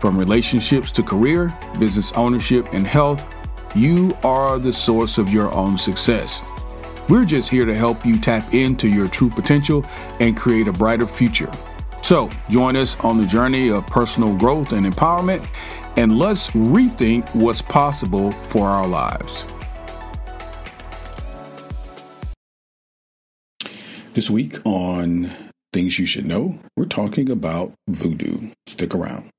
From relationships to career, business ownership, and health, you are the source of your own success. We're just here to help you tap into your true potential and create a brighter future. So, join us on the journey of personal growth and empowerment, and let's rethink what's possible for our lives. This week on Things You Should Know, we're talking about voodoo. Stick around.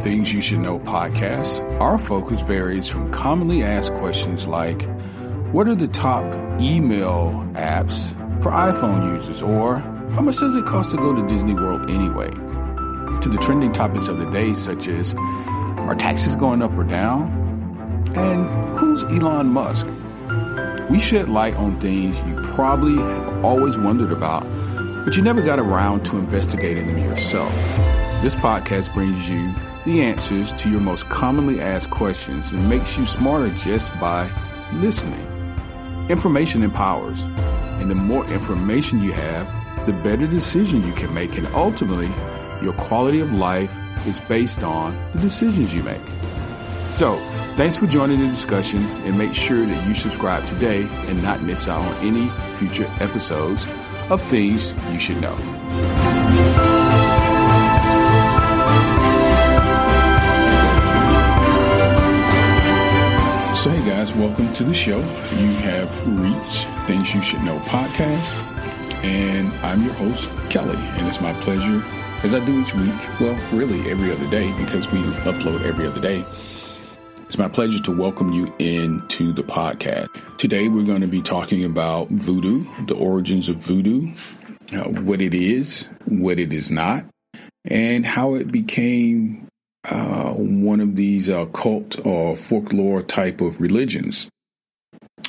Things You Should Know podcast, our focus varies from commonly asked questions like What are the top email apps for iPhone users? Or How much does it cost to go to Disney World anyway? To the trending topics of the day, such as Are taxes going up or down? And Who's Elon Musk? We shed light on things you probably have always wondered about, but you never got around to investigating them yourself. This podcast brings you the answers to your most commonly asked questions and makes you smarter just by listening. Information empowers, and the more information you have, the better decision you can make, and ultimately, your quality of life is based on the decisions you make. So, thanks for joining the discussion, and make sure that you subscribe today and not miss out on any future episodes of Things You Should Know. Welcome to the show. You have reached Things You Should Know podcast, and I'm your host, Kelly, and it's my pleasure, as I do each week, well, really every other day because we upload every other day. It's my pleasure to welcome you into the podcast. Today, we're going to be talking about voodoo, the origins of voodoo, uh, what it is, what it is not, and how it became uh, one of these uh, cult or folklore type of religions,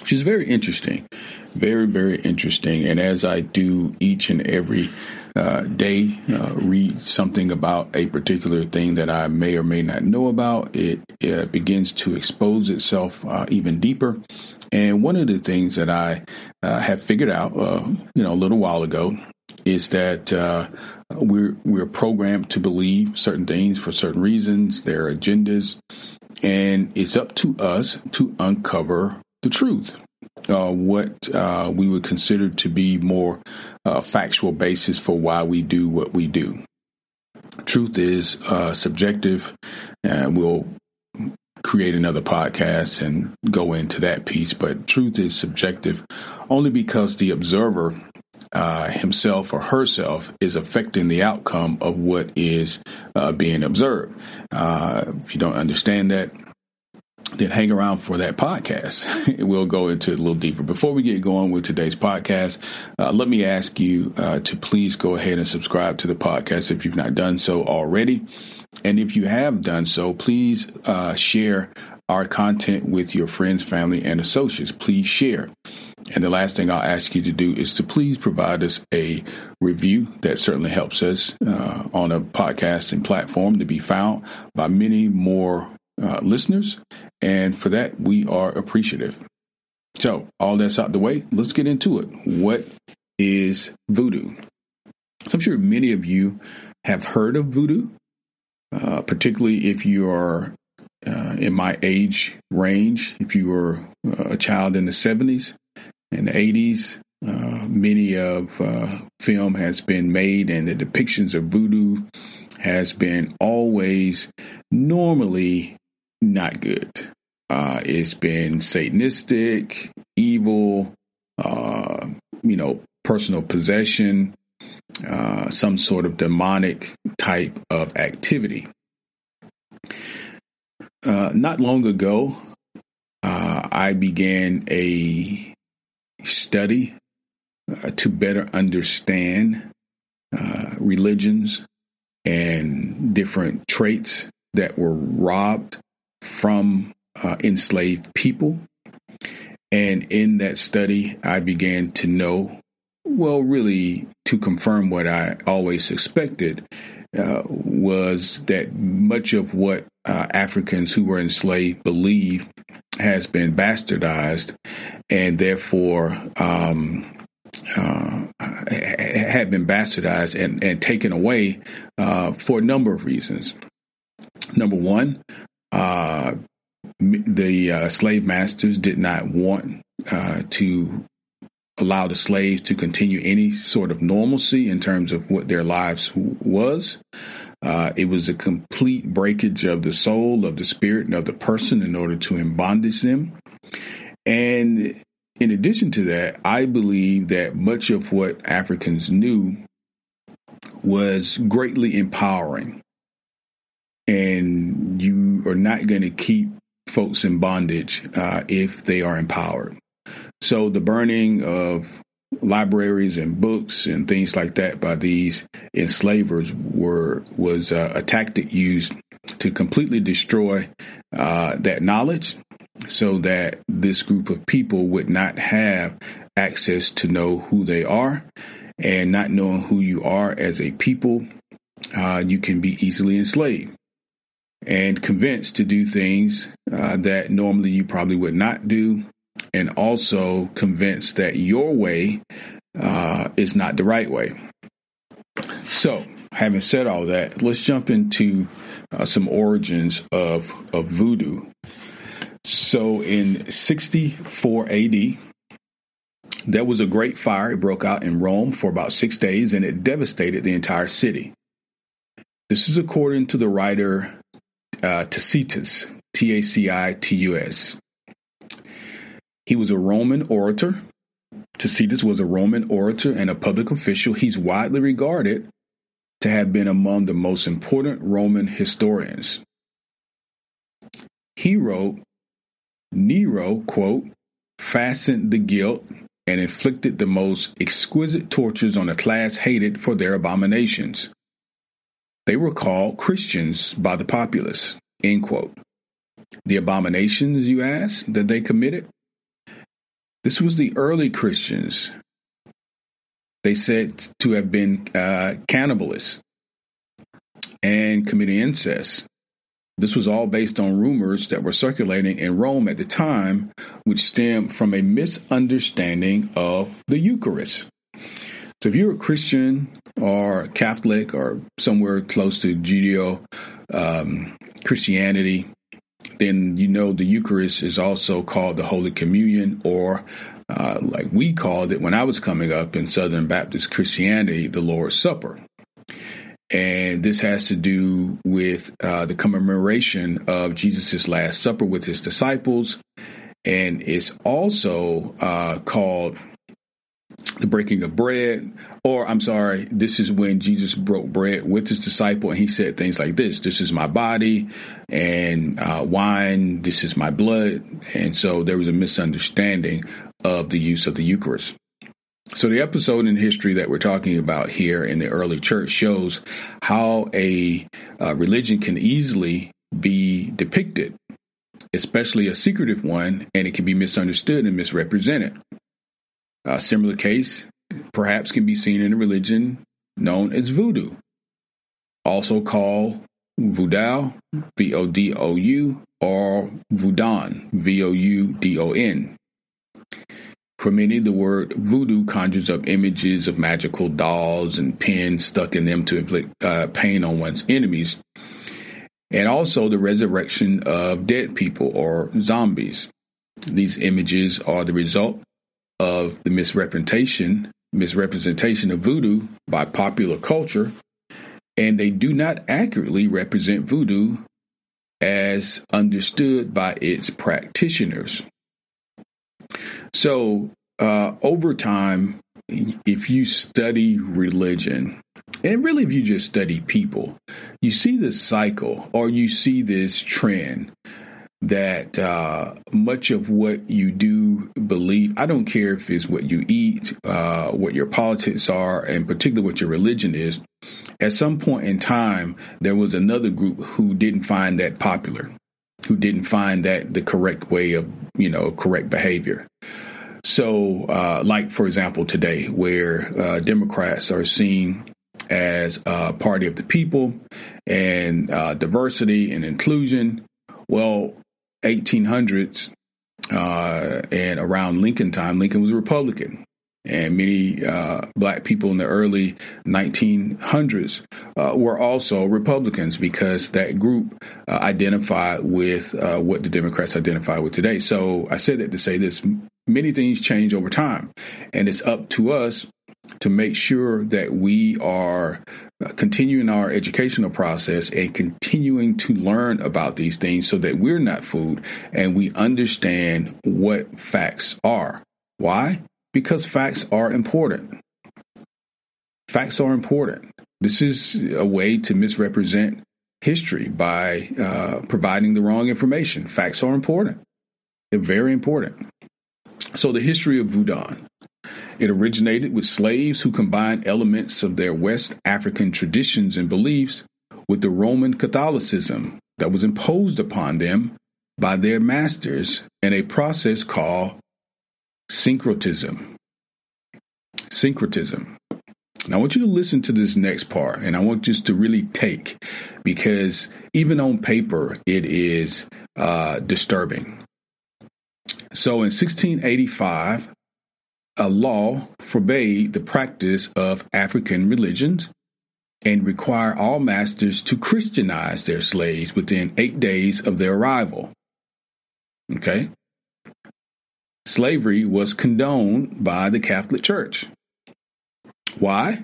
which is very interesting. Very, very interesting. And as I do each and every uh, day, uh, read something about a particular thing that I may or may not know about, it, it begins to expose itself uh, even deeper. And one of the things that I uh, have figured out, you know, a little while ago is that uh, we're we're programmed to believe certain things for certain reasons, their agendas, and it's up to us to uncover the truth. Uh, what uh, we would consider to be more uh, factual basis for why we do what we do. Truth is uh, subjective, and we'll create another podcast and go into that piece. But truth is subjective only because the observer uh, himself or herself is affecting the outcome of what is uh, being observed. Uh, if you don't understand that, then hang around for that podcast. we'll go into it a little deeper. Before we get going with today's podcast, uh, let me ask you uh, to please go ahead and subscribe to the podcast if you've not done so already. And if you have done so, please uh, share our content with your friends, family, and associates. Please share. And the last thing I'll ask you to do is to please provide us a review. That certainly helps us uh, on a podcasting platform to be found by many more uh, listeners. And for that, we are appreciative. So, all that's out the way, let's get into it. What is voodoo? So, I'm sure many of you have heard of voodoo, uh, particularly if you are uh, in my age range. If you were uh, a child in the 70s and the 80s, uh, many of uh, film has been made, and the depictions of voodoo has been always normally not good. Uh, it's been satanistic, evil, uh, you know, personal possession, some sort of demonic type of activity. Uh, not long ago, uh, I began a study uh, to better understand uh, religions and different traits that were robbed from uh, enslaved people. And in that study, I began to know, well, really to confirm what I always suspected, uh, was that much of what uh, Africans who were enslaved believe has been bastardized and therefore um, uh, had been bastardized and, and taken away uh, for a number of reasons. Number one, uh, the uh, slave masters did not want uh, to allow the slaves to continue any sort of normalcy in terms of what their lives was. Uh, it was a complete breakage of the soul, of the spirit, and of the person in order to embondage them. And in addition to that, I believe that much of what Africans knew was greatly empowering. And you are not going to keep folks in bondage uh, if they are empowered. So the burning of libraries and books and things like that by these enslavers were was uh, a tactic used to completely destroy uh, that knowledge so that this group of people would not have access to know who they are and not knowing who you are as a people uh, you can be easily enslaved and convinced to do things uh, that normally you probably would not do and also convinced that your way uh, is not the right way. So, having said all that, let's jump into uh, some origins of, of voodoo. So, in 64 AD, there was a great fire. It broke out in Rome for about six days and it devastated the entire city. This is according to the writer uh, Tacitus, T A C I T U S. He was a Roman orator. Tacitus was a Roman orator and a public official. He's widely regarded to have been among the most important Roman historians. He wrote, Nero, quote, fastened the guilt and inflicted the most exquisite tortures on a class hated for their abominations. They were called Christians by the populace, end quote. The abominations, you ask, that they committed? This was the early Christians. They said to have been uh, cannibalists and committing incest. This was all based on rumors that were circulating in Rome at the time, which stemmed from a misunderstanding of the Eucharist. So, if you're a Christian or Catholic or somewhere close to Judeo um, Christianity, then you know the Eucharist is also called the Holy Communion, or uh, like we called it when I was coming up in Southern Baptist Christianity, the Lord's Supper. And this has to do with uh, the commemoration of Jesus' Last Supper with his disciples. And it's also uh, called the breaking of bread, or I'm sorry, this is when Jesus broke bread with his disciple and he said things like this This is my body, and uh, wine, this is my blood. And so there was a misunderstanding of the use of the Eucharist. So, the episode in history that we're talking about here in the early church shows how a uh, religion can easily be depicted, especially a secretive one, and it can be misunderstood and misrepresented. A similar case perhaps can be seen in a religion known as voodoo, also called Vodou, V O D O U, or Voudon, V O U D O N. For many, the word voodoo conjures up images of magical dolls and pins stuck in them to inflict uh, pain on one's enemies, and also the resurrection of dead people or zombies. These images are the result of the misrepresentation misrepresentation of voodoo by popular culture, and they do not accurately represent voodoo as understood by its practitioners. So, uh, over time, if you study religion, and really if you just study people, you see this cycle or you see this trend that uh, much of what you do believe, I don't care if it's what you eat, uh, what your politics are, and particularly what your religion is. At some point in time, there was another group who didn't find that popular, who didn't find that the correct way of, you know, correct behavior. So, uh, like for example, today, where uh, Democrats are seen as a party of the people and uh, diversity and inclusion, well, 1800s uh, and around Lincoln time, Lincoln was a Republican. And many uh, black people in the early 1900s uh, were also Republicans because that group uh, identified with uh, what the Democrats identify with today. So I said that to say this many things change over time, and it's up to us to make sure that we are continuing our educational process and continuing to learn about these things so that we're not fooled and we understand what facts are. Why? Because facts are important. Facts are important. This is a way to misrepresent history by uh, providing the wrong information. Facts are important. They're very important. So, the history of Voodoo. It originated with slaves who combined elements of their West African traditions and beliefs with the Roman Catholicism that was imposed upon them by their masters in a process called syncretism. Syncretism. Now, I want you to listen to this next part, and I want just to really take because even on paper, it is uh, disturbing. So, in 1685, a law forbade the practice of African religions and require all masters to Christianize their slaves within eight days of their arrival. Okay? Slavery was condoned by the Catholic Church. Why?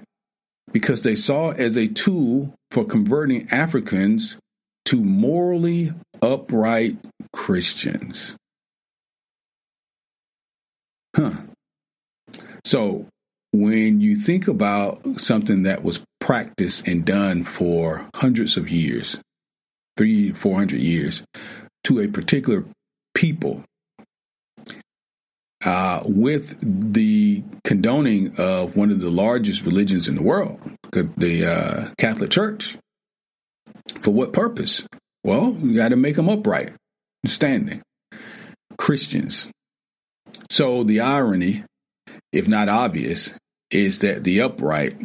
Because they saw it as a tool for converting Africans to morally upright Christians. Huh. So when you think about something that was practiced and done for hundreds of years, three, four hundred years, to a particular people, uh, with the condoning of one of the largest religions in the world, the uh, Catholic Church. For what purpose? Well, you got to make them upright, standing. Christians. So the irony if not obvious, is that the upright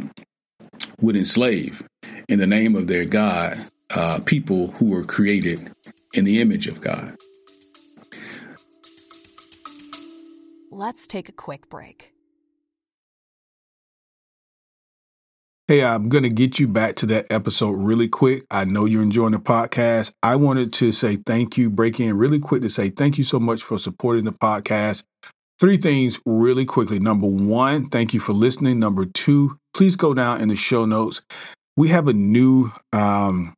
would enslave in the name of their God uh, people who were created in the image of God. Let's take a quick break. Hey, I'm going to get you back to that episode really quick. I know you're enjoying the podcast. I wanted to say thank you, break in really quick to say thank you so much for supporting the podcast. Three things really quickly. Number one, thank you for listening. Number two, please go down in the show notes. We have a new um,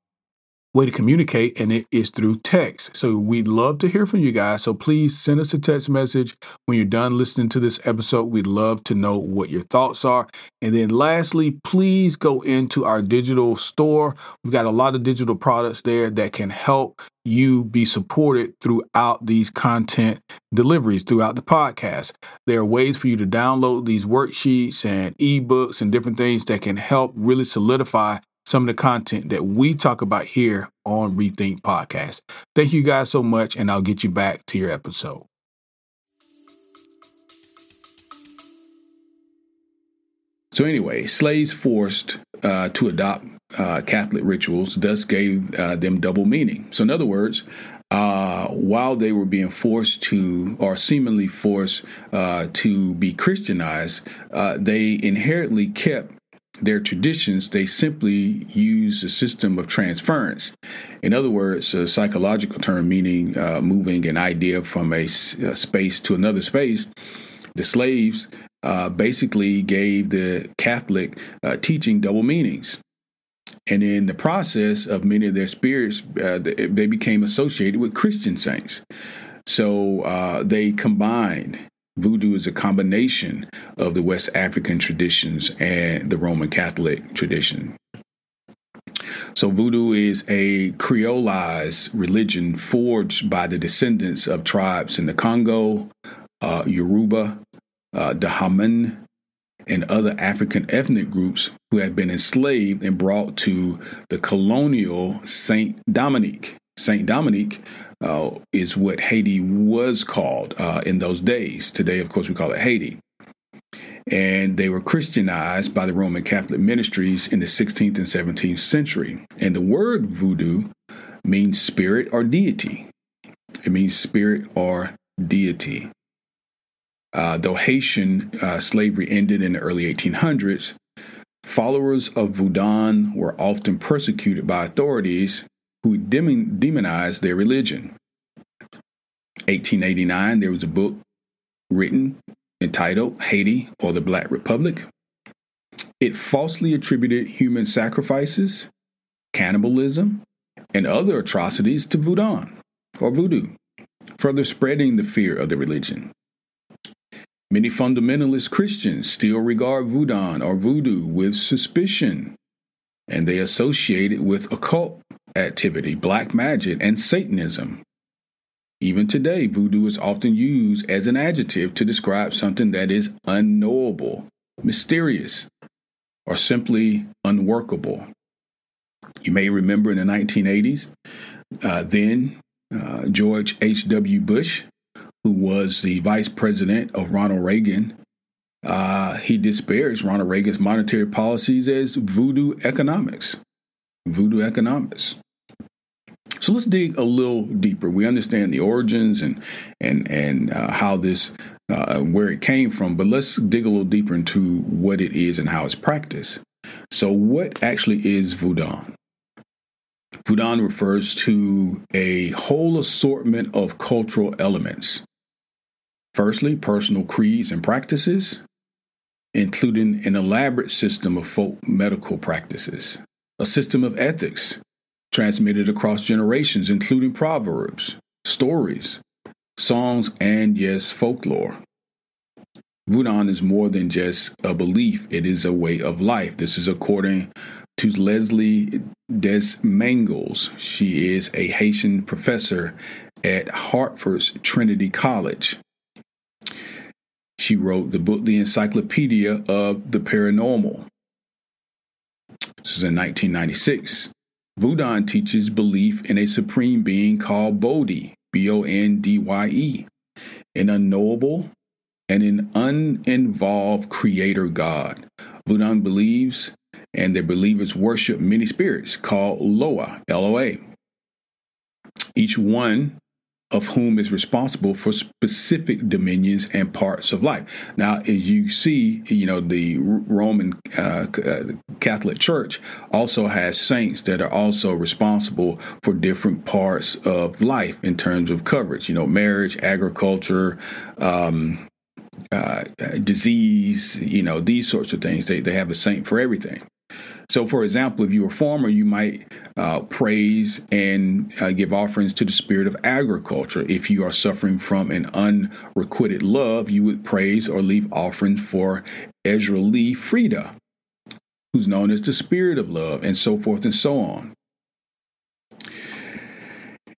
way to communicate, and it is through text. So we'd love to hear from you guys. So please send us a text message when you're done listening to this episode. We'd love to know what your thoughts are. And then lastly, please go into our digital store. We've got a lot of digital products there that can help you be supported throughout these content deliveries throughout the podcast. There are ways for you to download these worksheets and ebooks and different things that can help really solidify some of the content that we talk about here on Rethink Podcast. Thank you guys so much, and I'll get you back to your episode. So, anyway, slaves forced uh, to adopt uh, Catholic rituals thus gave uh, them double meaning. So, in other words, uh, while they were being forced to, or seemingly forced uh, to be Christianized, uh, they inherently kept their traditions, they simply use a system of transference. In other words, a psychological term meaning uh, moving an idea from a, a, space to another space. The slaves uh, basically gave the Catholic uh, teaching double meanings. And in the process of many of their spirits, uh, they became associated with Christian saints. So uh, they combined Voodoo is a combination of the West African traditions and the Roman Catholic tradition. So, voodoo is a creolized religion forged by the descendants of tribes in the Congo, uh, Yoruba, uh, and other African ethnic groups who had been enslaved and brought to the colonial Saint Dominique. Saint Dominique uh, is what Haiti was called uh, in those days. Today, of course, we call it Haiti. And they were Christianized by the Roman Catholic ministries in the 16th and 17th century. And the word voodoo means spirit or deity. It means spirit or deity. Uh, though Haitian uh, slavery ended in the early 1800s, followers of Voodoo were often persecuted by authorities who demon- demonized their religion. 1889, there was a book written entitled Haiti or the Black Republic. It falsely attributed human sacrifices, cannibalism, and other atrocities to Voodoo or Voodoo, further spreading the fear of the religion. Many fundamentalist Christians still regard voodoo or voodoo with suspicion, and they associate it with occult activity, black magic, and Satanism. Even today, voodoo is often used as an adjective to describe something that is unknowable, mysterious, or simply unworkable. You may remember in the 1980s, uh, then uh, George H.W. Bush who was the vice president of Ronald Reagan, uh, he disparaged Ronald Reagan's monetary policies as voodoo economics. Voodoo economics. So let's dig a little deeper. We understand the origins and and and uh, how this uh, where it came from, but let's dig a little deeper into what it is and how it's practiced. So, what actually is voodoo? Voodoo refers to a whole assortment of cultural elements Firstly, personal creeds and practices, including an elaborate system of folk medical practices, a system of ethics transmitted across generations, including proverbs, stories, songs, and yes, folklore. Voodoo is more than just a belief, it is a way of life. This is according to Leslie Desmangles. She is a Haitian professor at Hartford's Trinity College. She wrote the book, The Encyclopedia of the Paranormal. This is in 1996. Voodoo teaches belief in a supreme being called Bondye, B O N D Y E, an unknowable and an uninvolved creator God. Voodoo believes and their believers worship many spirits called Loa, L O A. Each one of whom is responsible for specific dominions and parts of life. Now, as you see, you know, the Roman uh, uh, Catholic Church also has saints that are also responsible for different parts of life in terms of coverage, you know, marriage, agriculture, um, uh, disease, you know, these sorts of things. They, they have a saint for everything. So, for example, if you're a farmer, you might uh, praise and uh, give offerings to the spirit of agriculture. If you are suffering from an unrequited love, you would praise or leave offerings for Erzulie Freda, who's known as the spirit of love, and so forth and so on.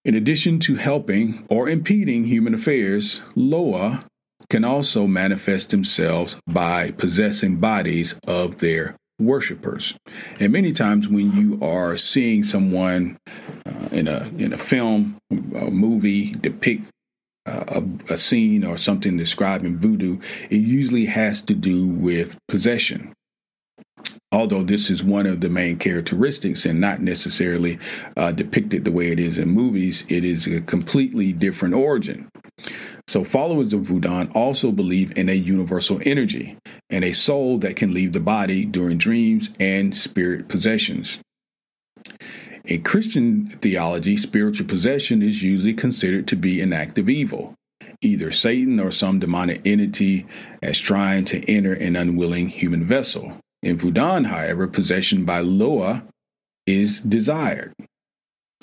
In addition to helping or impeding human affairs, Loa can also manifest themselves by possessing bodies of their worshipers. And many times when you are seeing someone uh, in a in a film, a movie depict uh, a, a scene or something describing voodoo, it usually has to do with possession. Although this is one of the main characteristics and not necessarily uh, depicted the way it is in movies, it is a completely different origin. So, followers of Voodoo also believe in a universal energy and a soul that can leave the body during dreams and spirit possessions. In Christian theology, spiritual possession is usually considered to be an act of evil, either Satan or some demonic entity as trying to enter an unwilling human vessel. In Voodoo, however, possession by Loa is desired.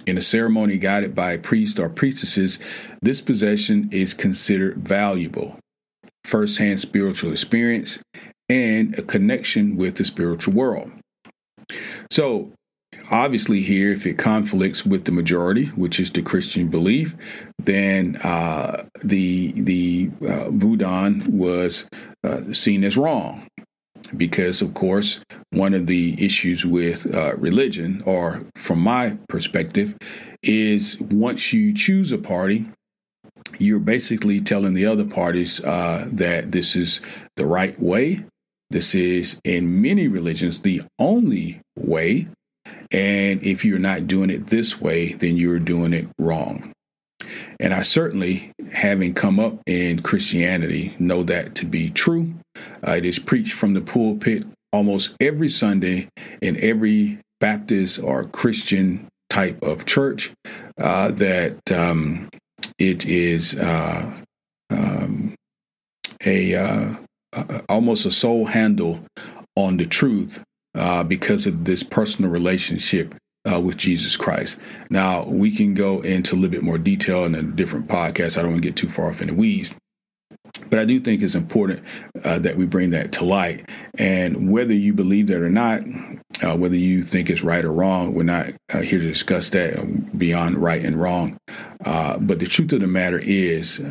In a ceremony guided by a priest or priestesses, this possession is considered valuable. First-hand spiritual experience and a connection with the spiritual world. So, obviously, here, if it conflicts with the majority, which is the Christian belief, then uh, the the uh, was uh, seen as wrong, because of course, one of the issues with uh, religion, or from my perspective, is once you choose a party, you're basically telling the other parties uh, that this is the right way. This is, in many religions, the only way. And if you're not doing it this way, then you're doing it wrong. And I certainly, having come up in Christianity, know that to be true. Uh, it is preached from the pulpit almost every Sunday in every Baptist or Christian type of church uh, that um, it is uh, um, a uh, almost a sole handle on the truth uh, because of this personal relationship uh, with Jesus Christ. Now, we can go into a little bit more detail in a different podcast. I don't want to get too far off in the weeds. But I do think it's important uh, that we bring that to light. And whether you believe that or not, uh, whether you think it's right or wrong, we're not uh, here to discuss that beyond right and wrong. Uh, but the truth of the matter is,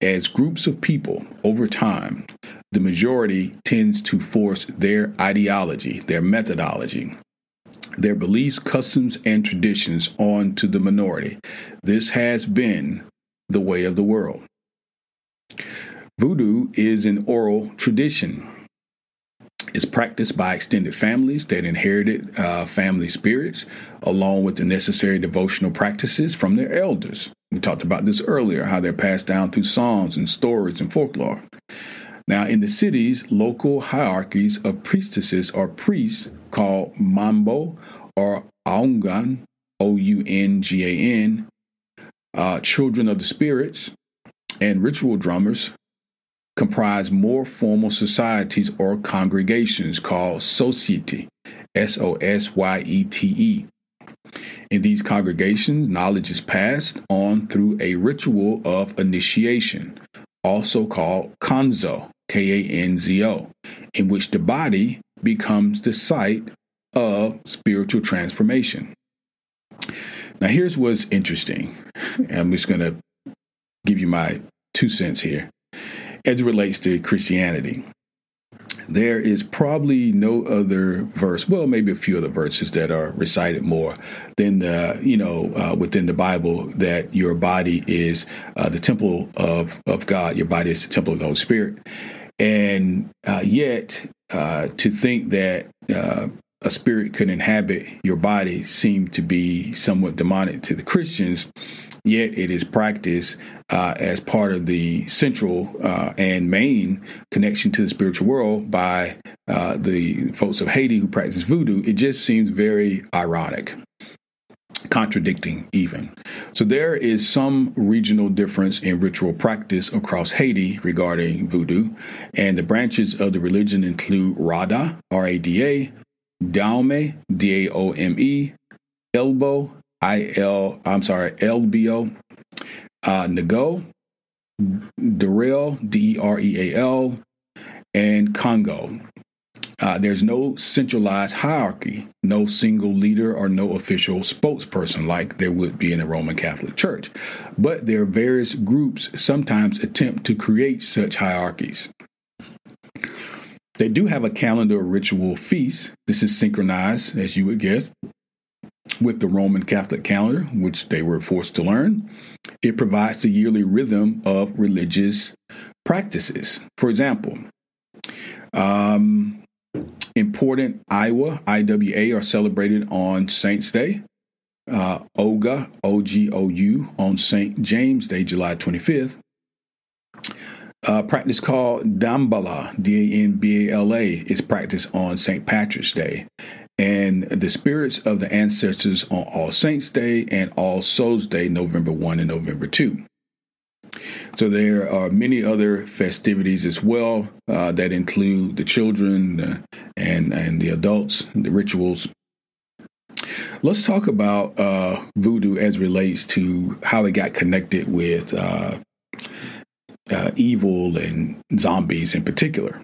as groups of people over time, the majority tends to force their ideology, their methodology, their beliefs, customs, and traditions onto the minority. This has been the way of the world. Voodoo is an oral tradition. It's practiced by extended families that inherited uh, family spirits, along with the necessary devotional practices from their elders. We talked about this earlier, how they're passed down through songs and stories and folklore. Now, in the cities, local hierarchies of priestesses or priests called Mambo or Oungan, O U N G A N, uh, children of the spirits, and ritual drummers comprise more formal societies or congregations called sosyete, S O S Y E T E. In these congregations, knowledge is passed on through a ritual of initiation, also called kanzo, K A N Z O, in which the body becomes the site of spiritual transformation. Now, here's what's interesting. I'm just going to give you my two cents here as it relates to Christianity. There is probably no other verse, well, maybe a few other verses that are recited more than the, you know, uh, within the Bible that your body is uh, the temple of, of God. Your body is the temple of the Holy Spirit. And uh, yet, uh, to think that uh, a spirit could inhabit your body seemed to be somewhat demonic to the Christians, yet it is practiced uh, as part of the central uh, and main connection to the spiritual world by uh, the folks of Haiti who practice voodoo. It just seems very ironic. Contradicting, even. So, there is some regional difference in ritual practice across Haiti regarding voodoo, and the branches of the religion include Rada, R A D A, Daome, D A O M E, Elbo, I L, I'm sorry, L B O, uh, Nego, Darel, D E R E A L, and Congo. Uh, there's no centralized hierarchy, no single leader or no official spokesperson like there would be in a Roman Catholic Church. But there are various groups sometimes attempt to create such hierarchies. They do have a calendar ritual feasts. This is synchronized, as you would guess, with the Roman Catholic calendar, which they were forced to learn. It provides the yearly rhythm of religious practices. For example, um, important Iowa, IWA, are celebrated on Saints' Day. Uh, Ogou, O G O U, on St. James Day, July 25th uh, practice called Danbala, D A N B A L A, is practiced on St. Patrick's Day. And the spirits of the ancestors on All Saints' Day and All Souls' Day, November 1 and November 2. So there are many other festivities as well uh, that include the children uh, and and the adults, the rituals. Let's talk about uh, voodoo as relates to how it got connected with uh, uh, evil and zombies in particular.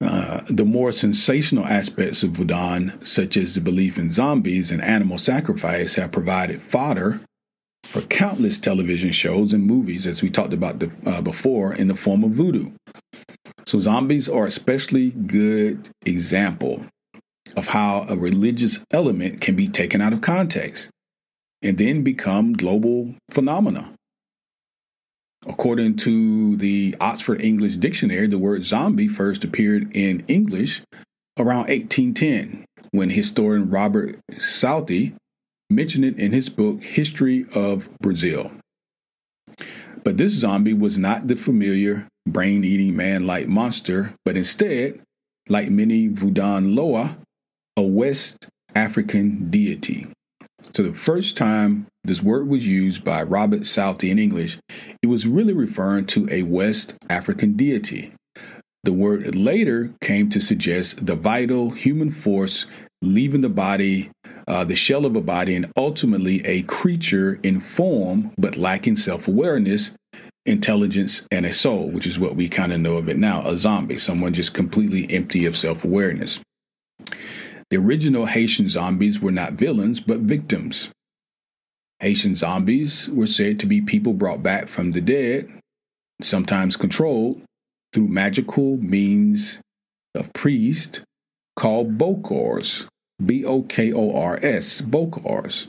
Uh, the more sensational aspects of Voodoo, such as the belief in zombies and animal sacrifice, have provided fodder for countless television shows and movies, as we talked about the, uh, before, in the form of voodoo. So, zombies are especially good example of how a religious element can be taken out of context and then become global phenomena. According to the Oxford English Dictionary, the word zombie first appeared in English around 1810 when historian Robert Southey mentioned it in his book History of Brazil. But this zombie was not the familiar brain eating man like monster, but instead, like many Voodoo Loa, a West African deity. So the first time this word was used by Robert Southey in English, it was really referring to a West African deity. The word later came to suggest the vital human force leaving the body, uh, the shell of a body, and ultimately a creature in form but lacking self awareness, intelligence, and a soul, which is what we kind of know of it now a zombie, someone just completely empty of self awareness. The original Haitian zombies were not villains, but victims. Haitian zombies were said to be people brought back from the dead, sometimes controlled through magical means of priests called bokors, B O K O R S, bokors.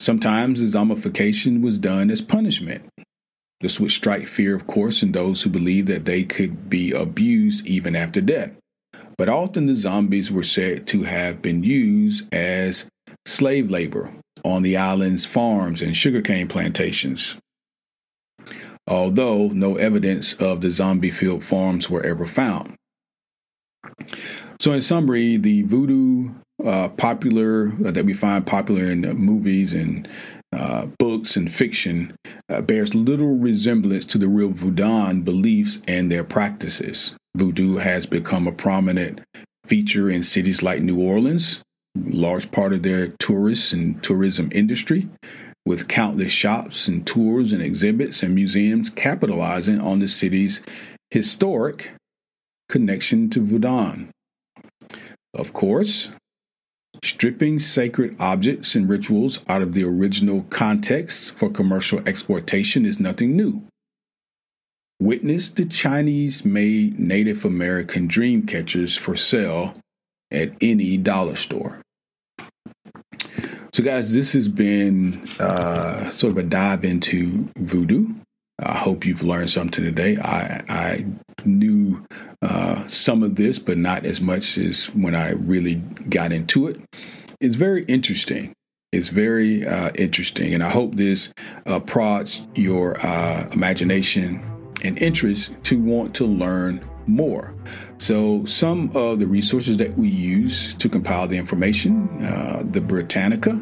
Sometimes the zombification was done as punishment. This would strike fear, of course, in those who believed that they could be abused even after death but often the zombies were said to have been used as slave labor on the island's farms and sugarcane plantations. Although no evidence of the zombie filled farms were ever found. So, in summary, the voodoo uh, popular uh, that we find popular in movies and uh, books and fiction uh, bears little resemblance to the real voodoo beliefs and their practices. Voodoo has become a prominent feature in cities like New Orleans, large part of their tourists and tourism industry, with countless shops and tours and exhibits and museums capitalizing on the city's historic connection to Voodoo. Of course, stripping sacred objects and rituals out of the original context for commercial exploitation is nothing new. Witness the Chinese made Native American dream catchers for sale at any dollar store. So, guys, this has been uh, sort of a dive into voodoo. I hope you've learned something today. I, I knew uh, some of this, but not as much as when I really got into it. It's very interesting. It's very uh, interesting, and I hope this uh, prods your imagination and interest to want to learn more. So, some of the resources that we use to compile the information uh, the Britannica,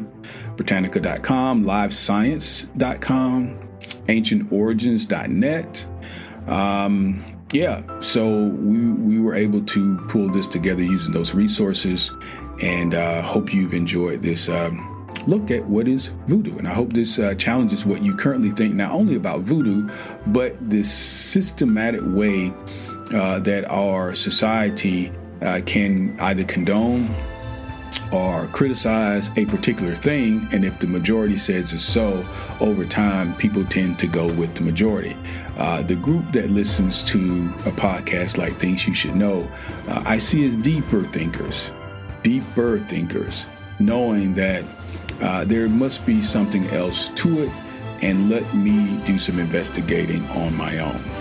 Britannica.com, livescience.com, ancientorigins.net. Um, yeah, so we, we were able to pull this together using those resources and uh, hope you've enjoyed this. Um, look at what is voodoo. And I hope this uh, challenges what you currently think not only about voodoo, but this systematic way uh, that our society uh, can either condone or criticize a particular thing. And if the majority says it's so, over time, people tend to go with the majority. Uh, the group that listens to a podcast like Things You Should Know, uh, I see as deeper thinkers, deeper thinkers, knowing that uh, there must be something else to it, and let me do some investigating on my own.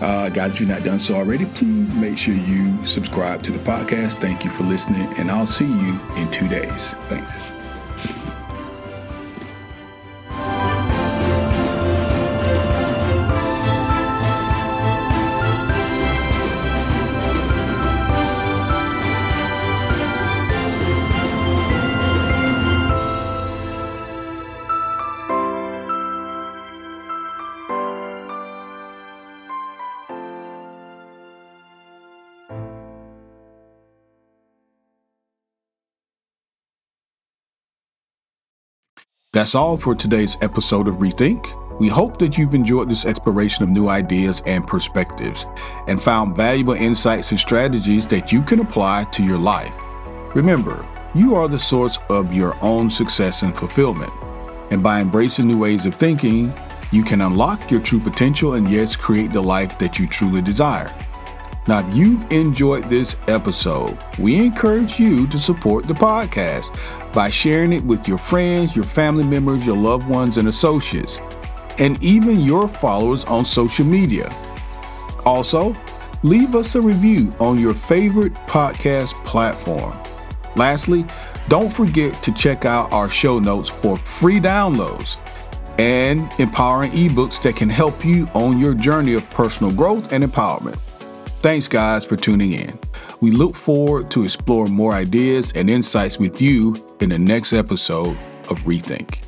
Uh, guys, if you're not done so already, please make sure you subscribe to the podcast. Thank you for listening, and I'll see you in two days. Thanks. That's all for today's episode of Rethink. We hope that you've enjoyed this exploration of new ideas and perspectives and found valuable insights and strategies that you can apply to your life. Remember, you are the source of your own success and fulfillment. And by embracing new ways of thinking, you can unlock your true potential and yes, create the life that you truly desire. Now, if you've enjoyed this episode, we encourage you to support the podcast by sharing it with your friends, your family members, your loved ones, and associates, and even your followers on social media. Also, leave us a review on your favorite podcast platform. Lastly, don't forget to check out our show notes for free downloads and empowering ebooks that can help you on your journey of personal growth and empowerment. Thanks, guys, for tuning in. We look forward to exploring more ideas and insights with you in the next episode of Rethink.